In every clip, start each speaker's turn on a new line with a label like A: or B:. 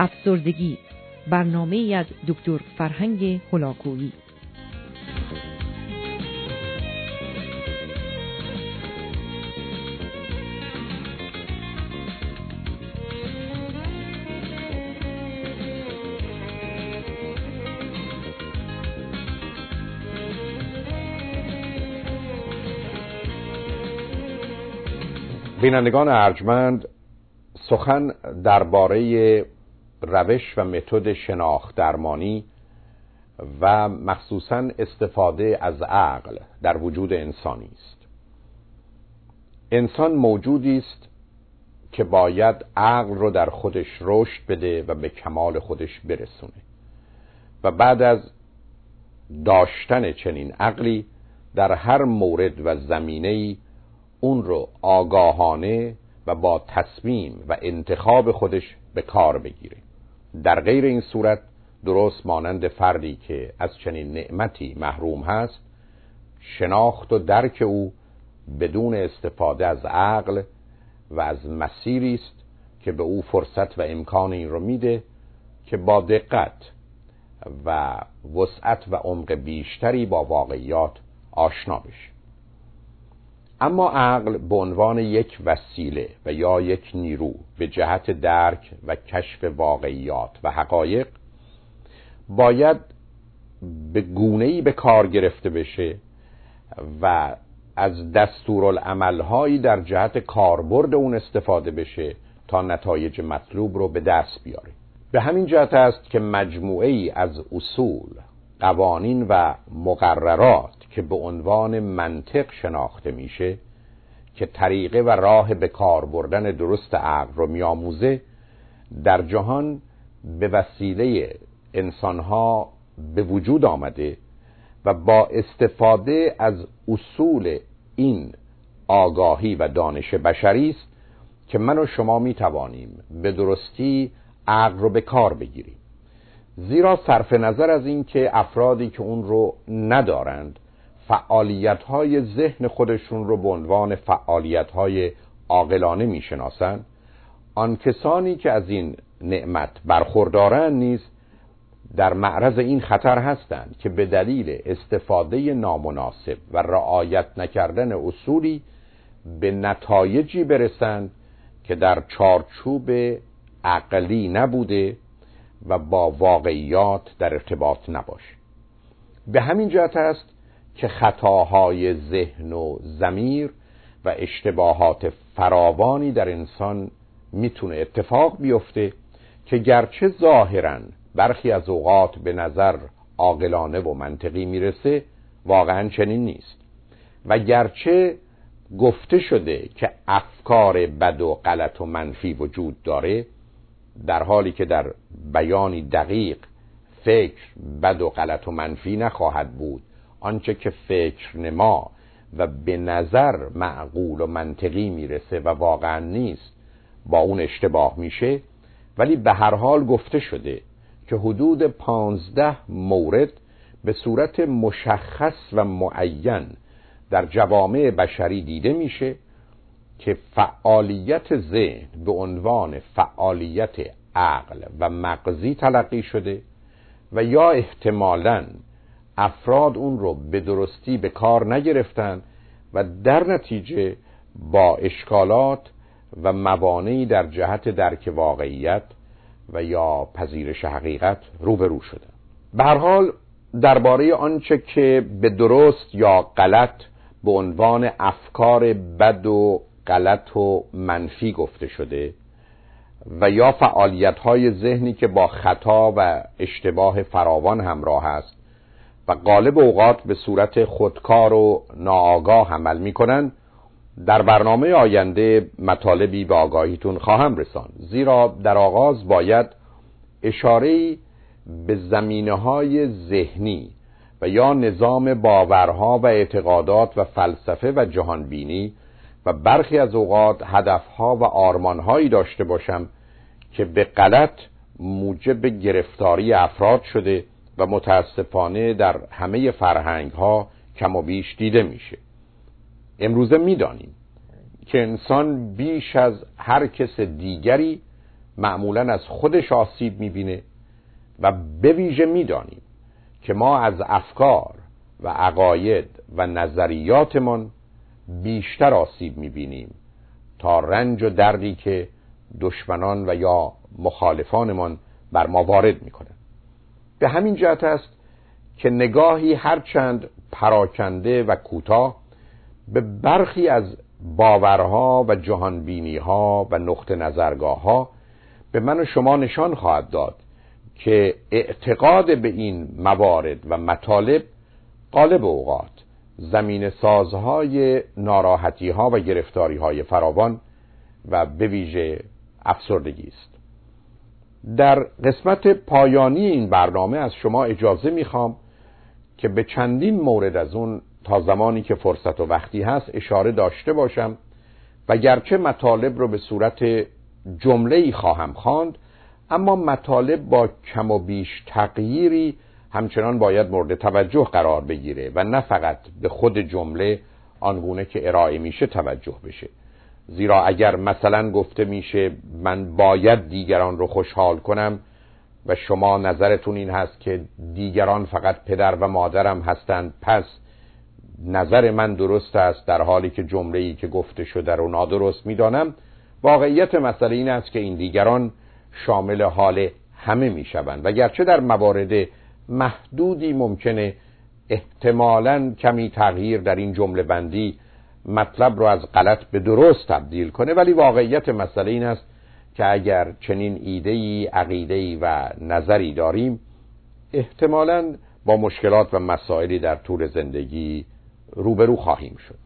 A: افسردگی. برنامه از دکتر فرهنگ هلاکویی.
B: بینندگان ارجمند سخن درباره روش و متد شناخت درمانی و مخصوصا استفاده از عقل در وجود انسانی است. انسان موجودی است که باید عقل رو در خودش رشد بده و به کمال خودش برسونه و بعد از داشتن چنین عقلی در هر مورد و زمینه‌ای اون رو آگاهانه و با تصمیم و انتخاب خودش به کار بگیره. در غیر این صورت درست مانند فردی که از چنین نعمتی محروم هست شناخت و درک او بدون استفاده از عقل و از مسیری است که به او فرصت و امکان این رو میده که با دقت و وسعت و عمق بیشتری با واقعیات آشنا بشه. اما عقل به عنوان یک وسیله و یا یک نیرو به جهت درک و کشف واقعیات و حقایق باید به گونه‌ای به کار گرفته بشه و از دستورالعملهایی در جهت کاربرد اون استفاده بشه تا نتایج مطلوب رو به دست بیاره. به همین جهت است که مجموعه ای از اصول قوانین و مقررات که به عنوان منطق شناخته میشه که طریقه و راه به کار بردن درست عقل رو میآموزه در جهان به وسیله انسانها به وجود آمده و با استفاده از اصول این آگاهی و دانش بشری است که من و شما می توانیم به درستی عقل رو به کار بگیریم. زیرا صرف نظر از اینکه افرادی که اون رو ندارند فعالیت های ذهن خودشون رو به عنوان فعالیت های عاقلانه می‌شناسند آن کسانی که از این نعمت برخوردارن نیز در معرض این خطر هستند که به دلیل استفاده نامناسب و رعایت نکردن اصولی به نتایجی برسند که در چارچوب عقلی نبوده و با واقعیات در ارتباط نباشه. به همین جهت است که خطاهای ذهن و زمیر و اشتباهات فراوانی در انسان می‌تونه اتفاق بیفته که گرچه ظاهرا برخی از اوقات به نظر عاقلانه و منطقی می‌رسه واقعا چنین نیست. و گرچه گفته شده که افکار بد و غلط و منفی وجود داره در حالی که در بیانی دقیق فکر بد و غلط و منفی نخواهد بود. آنچه که فکر نما و به نظر معقول و منطقی می‌رسه و واقعا نیست با اون اشتباه میشه ولی به هر حال گفته شده که حدود پانزده مورد به صورت مشخص و معین در جوامع بشری دیده میشه که فعالیت ذهن به عنوان فعالیت عقل و مغزی تلقی شده و یا احتمالاً افراد اون رو به درستی به کار نگرفتن و در نتیجه با اشکالات و موانعی در جهت درک واقعیت و یا پذیرش حقیقت روبرو شدن. به هر حال درباره آنچه که به درست یا غلط به عنوان افکار بد و غلط و منفی گفته شده و یا فعالیت های ذهنی که با خطا و اشتباه فراوان همراه است و غالب اوقات به صورت خودکار و ناآگاه عمل می‌کنن در برنامه آینده مطالبی به آگاهیتون خواهم رسان زیرا در آغاز باید اشاره به زمینه های ذهنی و یا نظام باورها و اعتقادات و فلسفه و جهانبینی و برخی از اوقات هدفها و آرمانهایی داشته باشم که به غلط موجب گرفتاری افراد شده و متاسفانه در همه فرهنگ ها کم و بیش دیده میشه. امروزه می‌دانیم که انسان بیش از هر کس دیگری معمولا از خودش آسیب می‌بینه و به ویژه می‌دانیم که ما از افکار و عقاید و نظریاتمان بیشتر آسیب می‌بینیم تا رنج و دردی که دشمنان و یا مخالفانمان بر ما وارد می‌کنند. به همین جهت است که نگاهی هرچند پراکنده و کوتاه به برخی از باورها و جهانبینی ها و نقط نظرگاه ها به من و شما نشان خواهد داد که اعتقاد به این موارد و مطالب قالب اوقات زمین سازهای ناراحتی ها و گرفتاری های فراوان و به ویژه افسردگی است. در قسمت پایانی این برنامه از شما اجازه می‌خوام که به چندین مورد از اون تا زمانی که فرصت و وقتی هست اشاره داشته باشم و گرچه مطالب رو به صورت جمله ای خواهم خواند اما مطالب با کم و بیش تغییری همچنان باید مورد توجه قرار بگیره و نه فقط به خود جمله آنگونه که ارائه میشه توجه بشه. زیرا اگر مثلا گفته میشه من باید دیگران رو خوشحال کنم و شما نظرتون این هست که دیگران فقط پدر و مادرم هستند پس نظر من درست است در حالی که جمله ای که گفته شده رو نادرست می‌دانم. واقعیت مسئله این است که این دیگران شامل حال همه می‌شوند. و گرچه در موارد محدودی ممکنه احتمالا کمی تغییر در این جمله بندی مطلب رو از غلط به درست تبدیل کنه ولی واقعیت مسئله این است که اگر چنین ایدهی عقیدهی و نظری داریم احتمالا با مشکلات و مسائلی در طول زندگی روبرو خواهیم شد.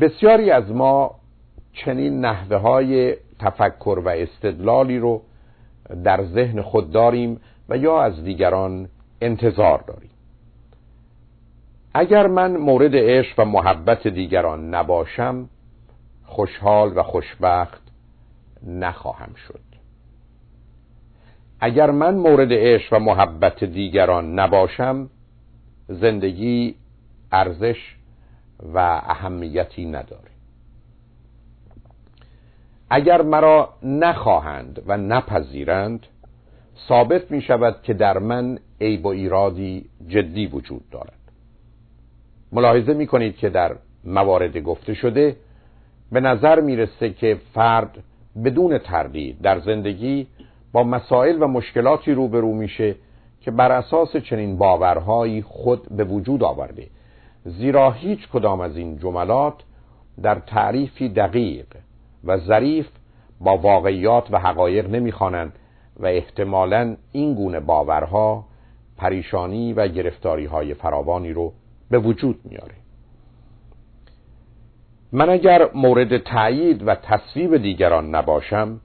B: بسیاری از ما چنین نحوه های تفکر و استدلالی رو در ذهن خود داریم و یا از دیگران انتظار داریم. اگر من مورد عشق و محبت دیگران نباشم خوشحال و خوشبخت نخواهم شد. اگر من مورد عشق و محبت دیگران نباشم زندگی ارزش و اهمیتی نداره. اگر مرا نخواهند و نپذیرند ثابت می شود که در من عیب و ایرادی جدی وجود دارد. ملاحظه می کنید که در موارد گفته شده به نظر می‌رسه که فرد بدون تردید در زندگی با مسائل و مشکلاتی روبرو میشه که بر اساس چنین باورهایی خود به وجود آورده. زیرا هیچ کدام از این جملات در تعریفی دقیق و ظریف با واقعیات و حقایق نمی‌خوانند و احتمالا این گونه باورها پریشانی و گرفتاری های فراوانی رو به وجود میاره. من اگر مورد تایید و تصویب دیگران نباشم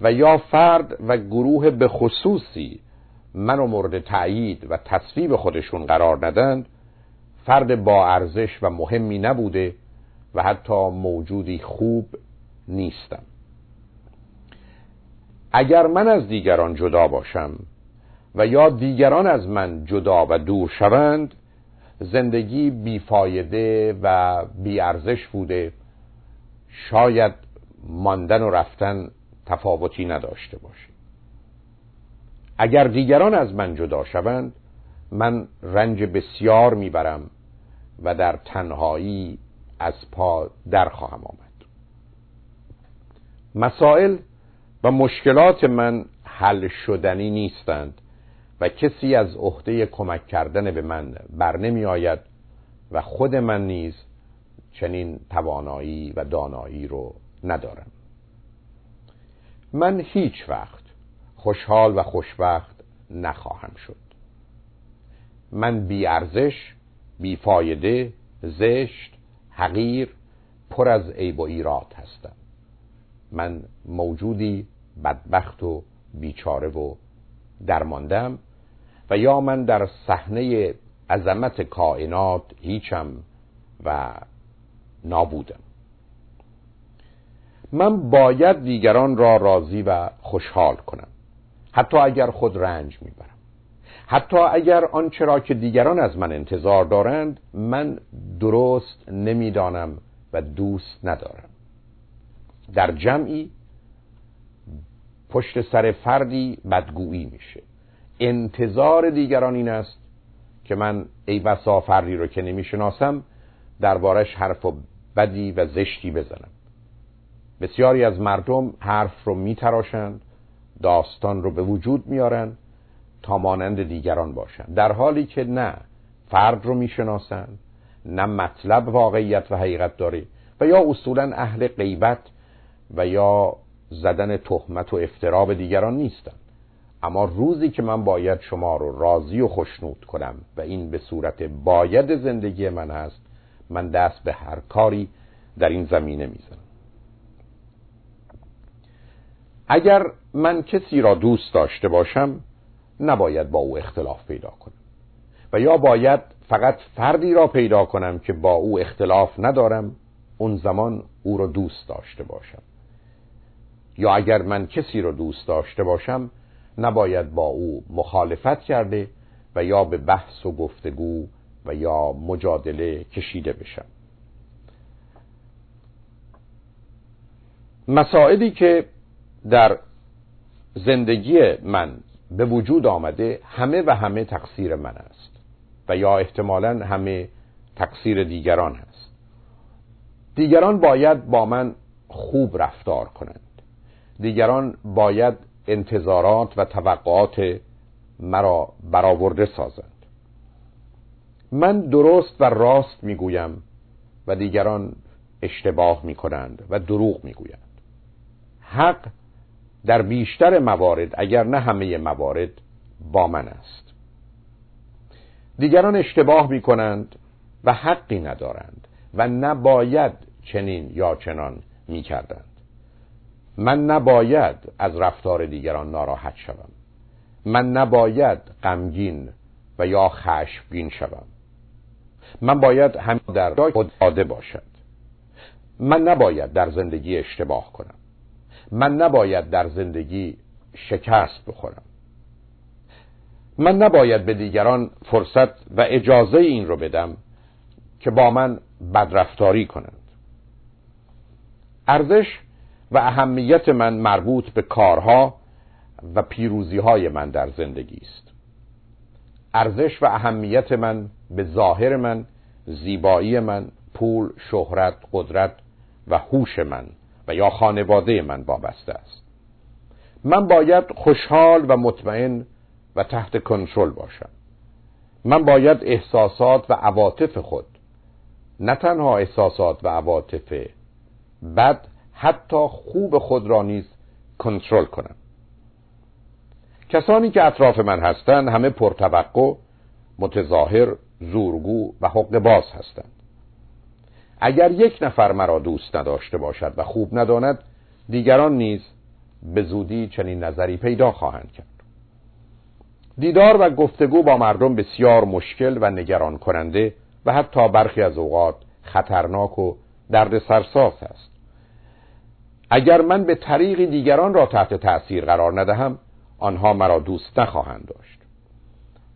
B: و یا فرد و گروه به خصوصی منو مورد تایید و تصویب خودشون قرار ندند فرد با ارزش و مهمی نبوده و حتی موجودی خوب نیستم. اگر من از دیگران جدا باشم و یا دیگران از من جدا و دور شوند زندگی بیفایده و بیارزش بوده. شاید ماندن و رفتن تفاوتی نداشته باشه. اگر دیگران از من جدا شوند من رنج بسیار می‌برم و در تنهایی از پا در خواهم آمد. مسائل و مشکلات من حل شدنی نیستند. کسی از عهده کمک کردن به من بر نمی آید و خود من نیز چنین توانایی و دانایی رو ندارم. من هیچ وقت خوشحال و خوشبخت نخواهم شد. من بی ارزش بی فایده زشت حقیر پر از عیب و ایراد هستم. من موجودی بدبخت و بیچاره و درماندم و یا من در صحنه عظمت کائنات هیچم و نابودم. من باید دیگران را راضی و خوشحال کنم. حتی اگر خود رنج می‌برم. حتی اگر آنچه را که دیگران از من انتظار دارند من درست نمی‌دانم و دوست ندارم. در جمعی پشت سر فردی بدگویی میشه. انتظار دیگران این است که من ای بسا فردی رو که نمی‌شناسم دربارش حرف و بدی و زشتی بزنم. بسیاری از مردم حرف رو میتراشند داستان رو به وجود میارن تا مانند دیگران باشند. در حالی که نه فرد رو می‌شناسند نه مطلب واقعیت و حقیقت داره و یا اصولا اهل غیبت و یا زدن تهمت و افترا به دیگران نیستند. اما روزی که من باید شما رو راضی و خوشنود کنم و این به صورت باید زندگی من هست من دست به هر کاری در این زمینه می‌زنم. اگر من کسی را دوست داشته باشم نباید با او اختلاف پیدا کنم. و یا باید فقط فردی را پیدا کنم که با او اختلاف ندارم اون زمان او را دوست داشته باشم. یا اگر من کسی را دوست داشته باشم نباید با او مخالفت کرده و یا به بحث و گفتگو و یا مجادله کشیده بشم. مسائلی که در زندگی من به وجود آمده همه و همه تقصیر من است و یا احتمالا همه تقصیر دیگران هست. دیگران باید با من خوب رفتار کنند. دیگران باید انتظارات و توقعات مرا برآورده سازند. من درست و راست می‌گویم و دیگران اشتباه می‌کنند و دروغ می‌گویند. حق در بیشتر موارد اگر نه همه موارد با من است. دیگران اشتباه می کنند و حقی ندارند و نباید چنین یا چنان می کردند من نباید از رفتار دیگران ناراحت شوم. من نباید غمگین و یا خشمگین شوم. من باید هم در خود آده باشد. من نباید در زندگی اشتباه کنم. من نباید در زندگی شکست بخورم. من نباید به دیگران فرصت و اجازه این رو بدم که با من بدرفتاری کنند. ارزش و اهمیت من مربوط به کارها و پیروزی های من در زندگی است. ارزش و اهمیت من به ظاهر من زیبایی من پول شهرت قدرت و هوش من و یا خانواده من وابسته است. من باید خوشحال و مطمئن و تحت کنترل باشم. من باید احساسات و عواطف خود نه تنها احساسات و عواطف بد حتی خوب خود را نیز کنترل کنم. کسانی که اطراف من هستند همه پرتوقع متظاهر زورگو و حق باز هستند. اگر یک نفر مرا دوست نداشته باشد و خوب نداند دیگران نیز به زودی چنین نظری پیدا خواهند کرد. دیدار و گفتگو با مردم بسیار مشکل و نگران کننده و حتی برخی از اوقات خطرناک و درد سرساز است. اگر من به طریق دیگران را تحت تأثیر قرار ندهم آنها مرا دوست نخواهند داشت.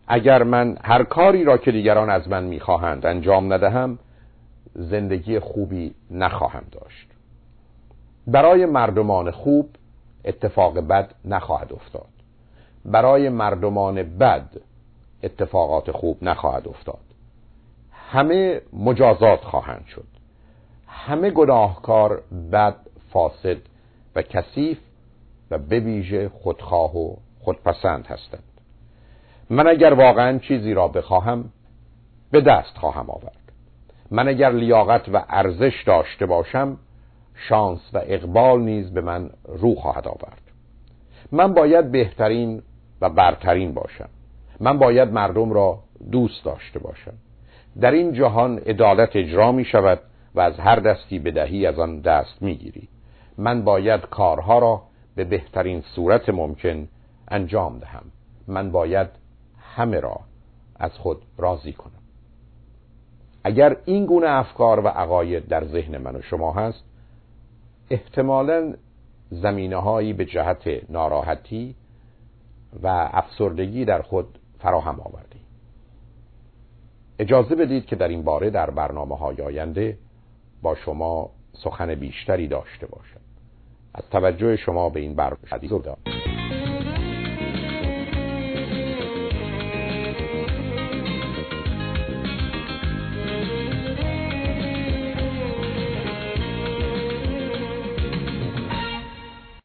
B: اگر من هر کاری را که دیگران از من می‌خواهند انجام ندهم زندگی خوبی نخواهم داشت. برای مردمان خوب اتفاق بد نخواهد افتاد. برای مردمان بد اتفاقات خوب نخواهد افتاد. همه مجازات خواهند شد. همه گناهکار بد فاسد و کثیف و بویژه خودخواه و خودپسند هستند. من اگر واقعا چیزی را بخواهم به دست خواهم آورد. من اگر لیاقت و ارزش داشته باشم شانس و اقبال نیز به من رو خواهد آورد. من باید بهترین و برترین باشم. من باید مردم را دوست داشته باشم. در این جهان عدالت اجرا می شود و از هر دستی بدهی از آن دست می گیری من باید کارها را به بهترین صورت ممکن انجام دهم. من باید همه را از خود راضی کنم. اگر این گونه افکار و عقاید در ذهن من و شما هست احتمالا زمینه هایی به جهت ناراحتی و افسردگی در خود فراهم آوردی اجازه بدید که در این باره در برنامه های آینده با شما سخن بیشتری داشته باشم. از توجه شما به این برنامه